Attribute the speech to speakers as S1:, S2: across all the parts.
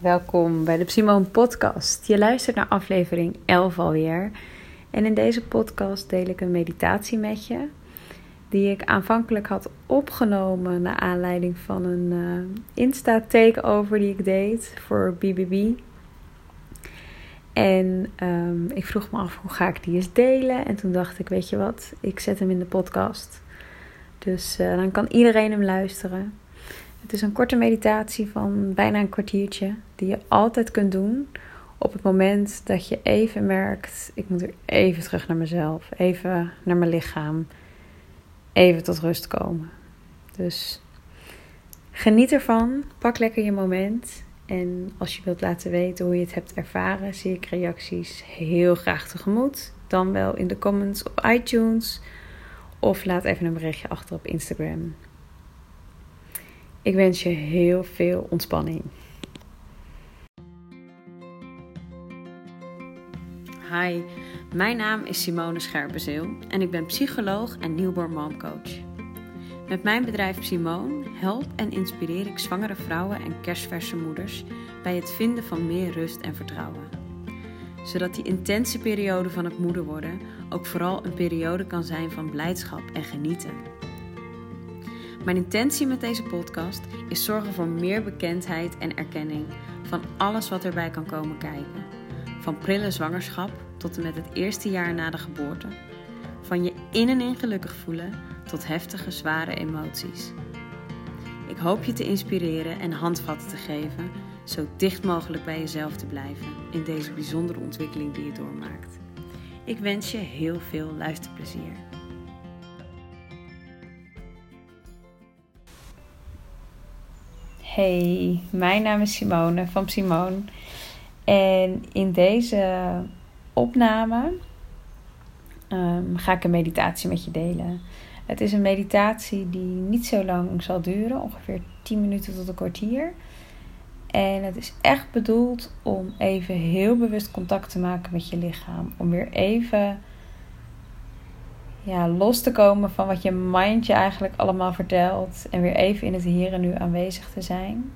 S1: welkom bij de Simone Podcast. Je luistert naar aflevering 11 alweer. En in deze podcast deel ik een meditatie met je, die ik aanvankelijk had opgenomen naar aanleiding van een uh, Insta-takeover die ik deed voor BBB. En um, ik vroeg me af hoe ga ik die eens delen. En toen dacht ik, weet je wat, ik zet hem in de podcast. Dus uh, dan kan iedereen hem luisteren. Het is een korte meditatie van bijna een kwartiertje, die je altijd kunt doen op het moment dat je even merkt: ik moet weer even terug naar mezelf, even naar mijn lichaam, even tot rust komen. Dus geniet ervan, pak lekker je moment. En als je wilt laten weten hoe je het hebt ervaren, zie ik reacties heel graag tegemoet. Dan wel in de comments op iTunes of laat even een berichtje achter op Instagram. Ik wens je heel veel ontspanning. Hi, mijn naam is Simone Scherpenzeel en ik ben psycholoog en newborn momcoach. Met mijn bedrijf Simone help en inspireer ik zwangere vrouwen en kerstverse moeders bij het vinden van meer rust en vertrouwen. Zodat die intense periode van het moeder worden ook vooral een periode kan zijn van blijdschap en genieten. Mijn intentie met deze podcast is zorgen voor meer bekendheid en erkenning van alles wat erbij kan komen kijken. Van prille zwangerschap tot en met het eerste jaar na de geboorte. Van je in en in gelukkig voelen tot heftige, zware emoties. Ik hoop je te inspireren en handvatten te geven, zo dicht mogelijk bij jezelf te blijven in deze bijzondere ontwikkeling die je doormaakt. Ik wens je heel veel luisterplezier. Hey, mijn naam is Simone van Simone. En in deze opname um, ga ik een meditatie met je delen. Het is een meditatie die niet zo lang zal duren, ongeveer 10 minuten tot een kwartier. En het is echt bedoeld om even heel bewust contact te maken met je lichaam. Om weer even ja, los te komen van wat je mind je eigenlijk allemaal vertelt. En weer even in het hier en nu aanwezig te zijn.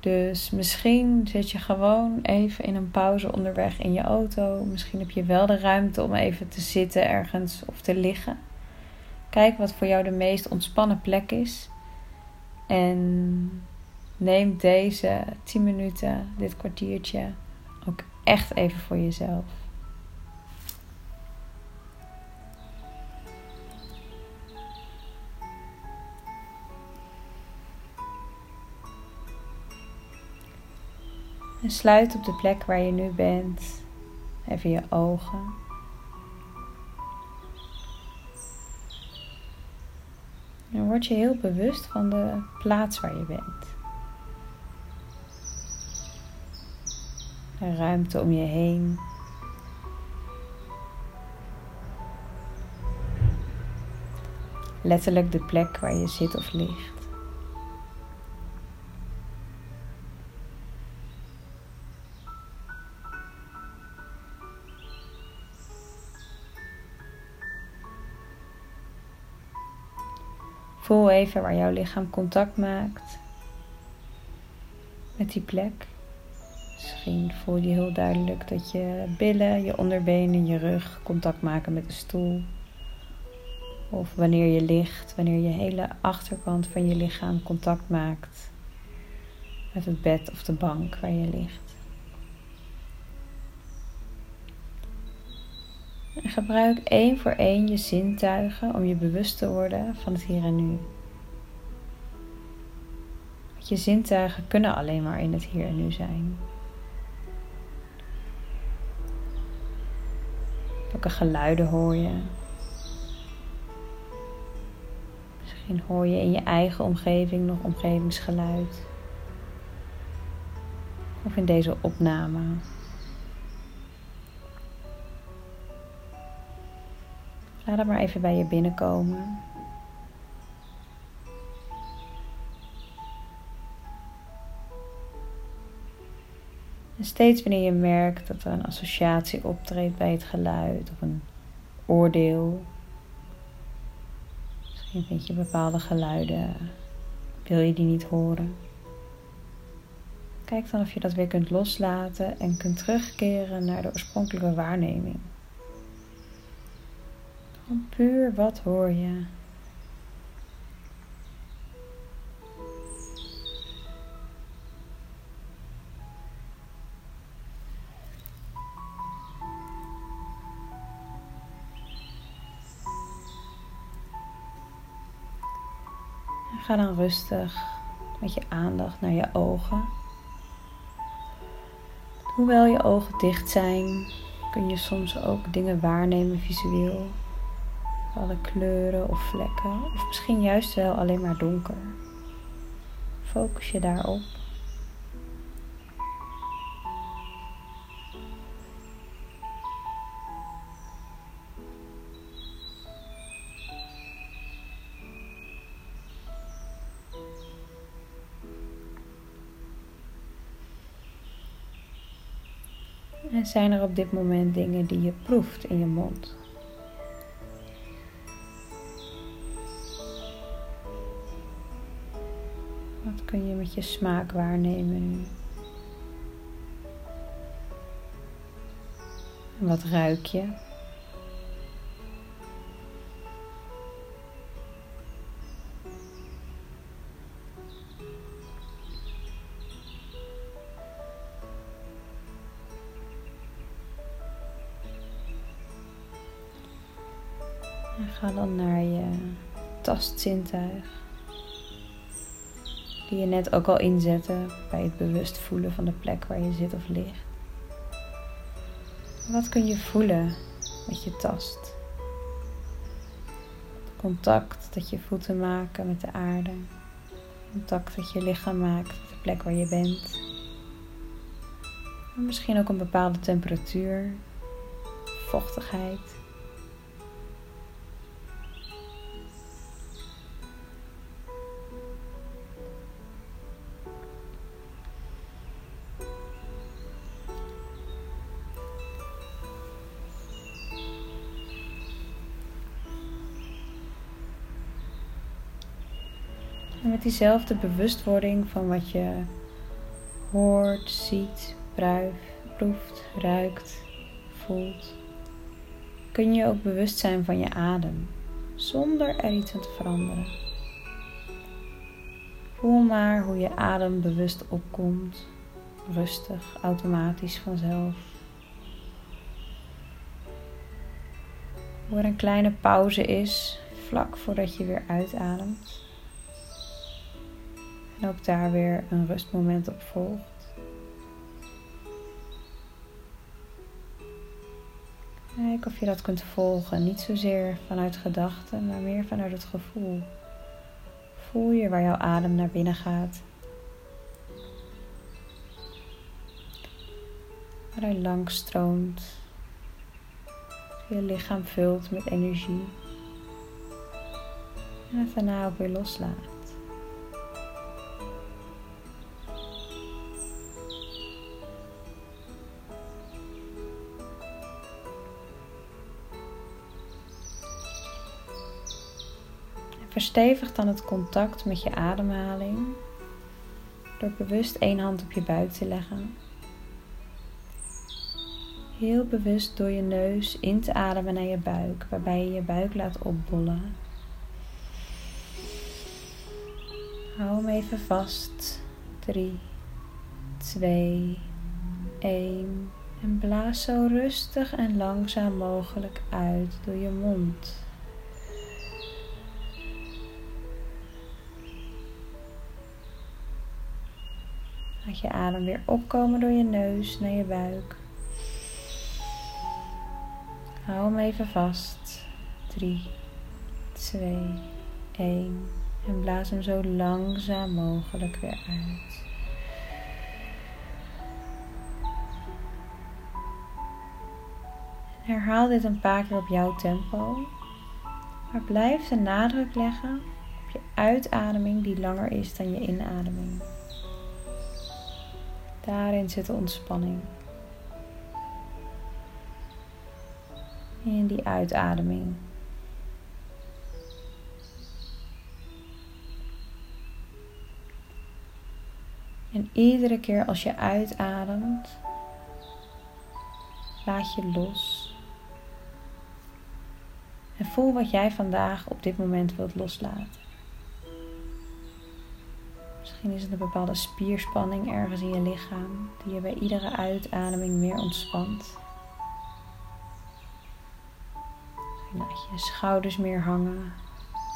S1: Dus misschien zit je gewoon even in een pauze onderweg in je auto. Misschien heb je wel de ruimte om even te zitten ergens of te liggen. Kijk wat voor jou de meest ontspannen plek is. En neem deze 10 minuten, dit kwartiertje, ook echt even voor jezelf. En sluit op de plek waar je nu bent even je ogen. En word je heel bewust van de plaats waar je bent. De ruimte om je heen. Letterlijk de plek waar je zit of ligt. Voel even waar jouw lichaam contact maakt met die plek. Misschien voel je heel duidelijk dat je billen, je onderbenen, je rug contact maken met de stoel. Of wanneer je ligt, wanneer je hele achterkant van je lichaam contact maakt met het bed of de bank waar je ligt. En gebruik één voor één je zintuigen om je bewust te worden van het hier en nu. Want je zintuigen kunnen alleen maar in het hier en nu zijn. Welke geluiden hoor je? Misschien hoor je in je eigen omgeving nog omgevingsgeluid. Of in deze opname. Laat het maar even bij je binnenkomen. En steeds wanneer je merkt dat er een associatie optreedt bij het geluid of een oordeel. Misschien vind je bepaalde geluiden, wil je die niet horen. Kijk dan of je dat weer kunt loslaten en kunt terugkeren naar de oorspronkelijke waarneming. Gewoon puur wat hoor je? Ga dan rustig met je aandacht naar je ogen. Hoewel je ogen dicht zijn, kun je soms ook dingen waarnemen visueel. Alle kleuren of vlekken, of misschien juist wel alleen maar donker. Focus je daarop. En zijn er op dit moment dingen die je proeft in je mond? Kun je met je smaak waarnemen nu? Wat ruik je? Ga dan naar je tastzintuig. Die je net ook al inzette bij het bewust voelen van de plek waar je zit of ligt. Wat kun je voelen met je tast? Contact dat je voeten maken met de aarde. Contact dat je lichaam maakt met de plek waar je bent. En misschien ook een bepaalde temperatuur, vochtigheid. Met diezelfde bewustwording van wat je hoort, ziet, proeft, ruikt, voelt, kun je ook bewust zijn van je adem, zonder er iets aan te veranderen. Voel maar hoe je adem bewust opkomt, rustig, automatisch vanzelf. Hoe er een kleine pauze is vlak voordat je weer uitademt. En ook daar weer een rustmoment op volgt. Kijk of je dat kunt volgen. Niet zozeer vanuit gedachten, maar meer vanuit het gevoel. Voel je waar jouw adem naar binnen gaat. Waar hij langs stroomt. Je lichaam vult met energie. En daarna ook weer loslaat. Verstevig dan het contact met je ademhaling door bewust één hand op je buik te leggen. Heel bewust door je neus in te ademen naar je buik, waarbij je je buik laat opbollen. Hou hem even vast. 3, 2, 1. En blaas zo rustig en langzaam mogelijk uit door je mond. Je adem weer opkomen door je neus naar je buik. Hou hem even vast. 3, 2, 1. En blaas hem zo langzaam mogelijk weer uit. Herhaal dit een paar keer op jouw tempo. Maar blijf de nadruk leggen op je uitademing die langer is dan je inademing. Daarin zit de ontspanning. In die uitademing. En iedere keer als je uitademt, laat je los. En voel wat jij vandaag op dit moment wilt loslaten. Misschien is het een bepaalde spierspanning ergens in je lichaam die je bij iedere uitademing meer ontspant. Misschien laat je schouders meer hangen.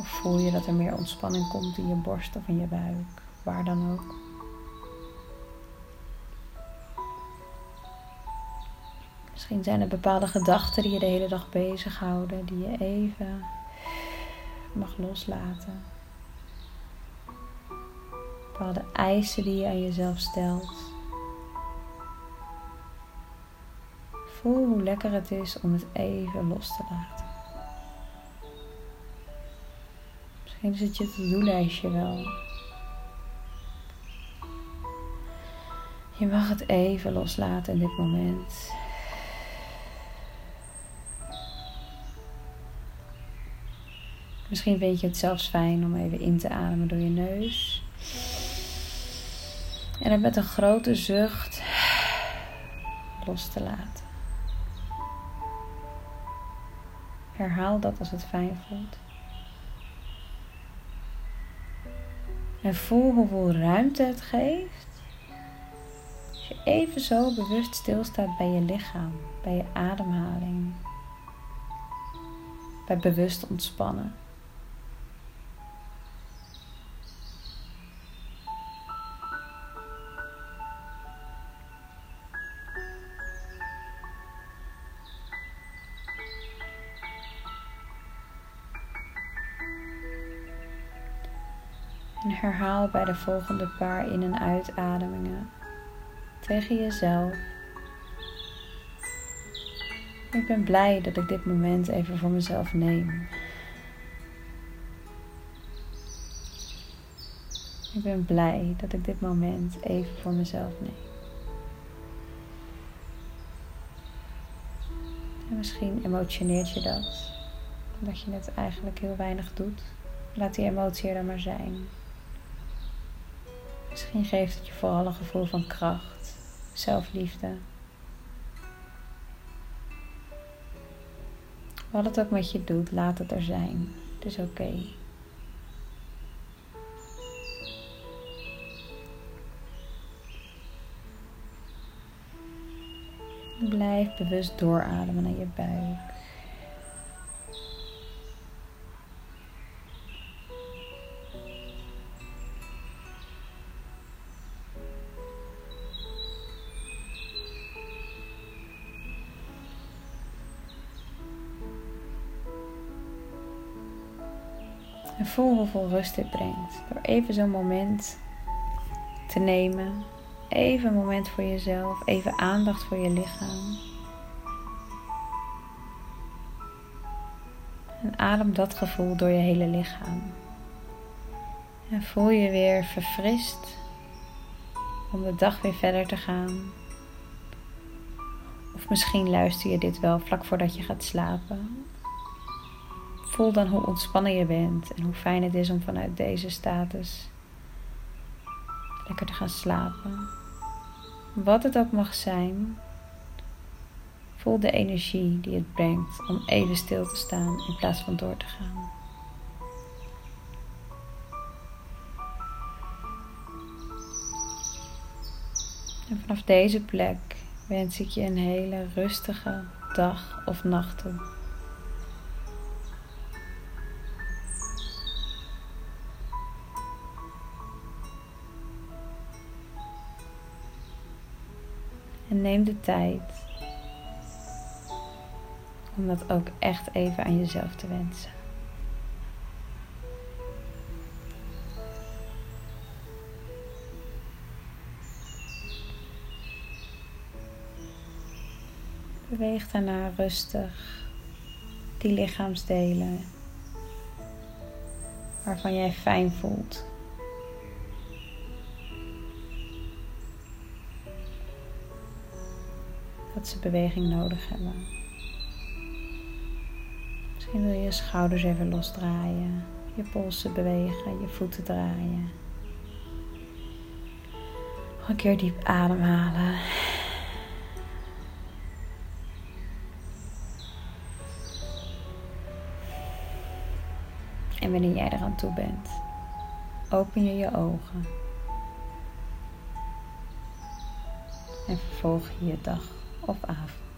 S1: Of voel je dat er meer ontspanning komt in je borst of in je buik, waar dan ook. Misschien zijn er bepaalde gedachten die je de hele dag bezighouden, die je even mag loslaten. Bepaalde eisen die je aan jezelf stelt. Voel hoe lekker het is om het even los te laten. Misschien is het je to-do-lijstje wel. Je mag het even loslaten in dit moment. Misschien vind je het zelfs fijn om even in te ademen door je neus. En het met een grote zucht los te laten. Herhaal dat als het fijn voelt. En voel hoeveel ruimte het geeft. Als je even zo bewust stilstaat bij je lichaam, bij je ademhaling. Bij bewust ontspannen. En herhaal bij de volgende paar in- en uitademingen tegen jezelf. Ik ben blij dat ik dit moment even voor mezelf neem. Ik ben blij dat ik dit moment even voor mezelf neem. En misschien emotioneert je dat, omdat je het eigenlijk heel weinig doet. Laat die emotie er dan maar zijn. Misschien geeft het je vooral een gevoel van kracht, zelfliefde. Wat het ook met je doet, laat het er zijn. Het is oké. Blijf bewust doorademen naar je buik. En voel hoeveel rust dit brengt. Door even zo'n moment te nemen. Even een moment voor jezelf. Even aandacht voor je lichaam. En adem dat gevoel door je hele lichaam. En voel je weer verfrist om de dag weer verder te gaan. Of misschien luister je dit wel vlak voordat je gaat slapen. Voel dan hoe ontspannen je bent en hoe fijn het is om vanuit deze status lekker te gaan slapen. Wat het ook mag zijn, voel de energie die het brengt om even stil te staan in plaats van door te gaan. En vanaf deze plek wens ik je een hele rustige dag of nacht toe. En neem de tijd om dat ook echt even aan jezelf te wensen. Beweeg daarna rustig die lichaamsdelen waarvan jij fijn voelt. Dat ze beweging nodig hebben. Misschien wil je je schouders even losdraaien, je polsen bewegen, je voeten draaien. Een keer diep ademhalen. En wanneer jij eraan toe bent, open je je ogen. En vervolg je je dag of avond.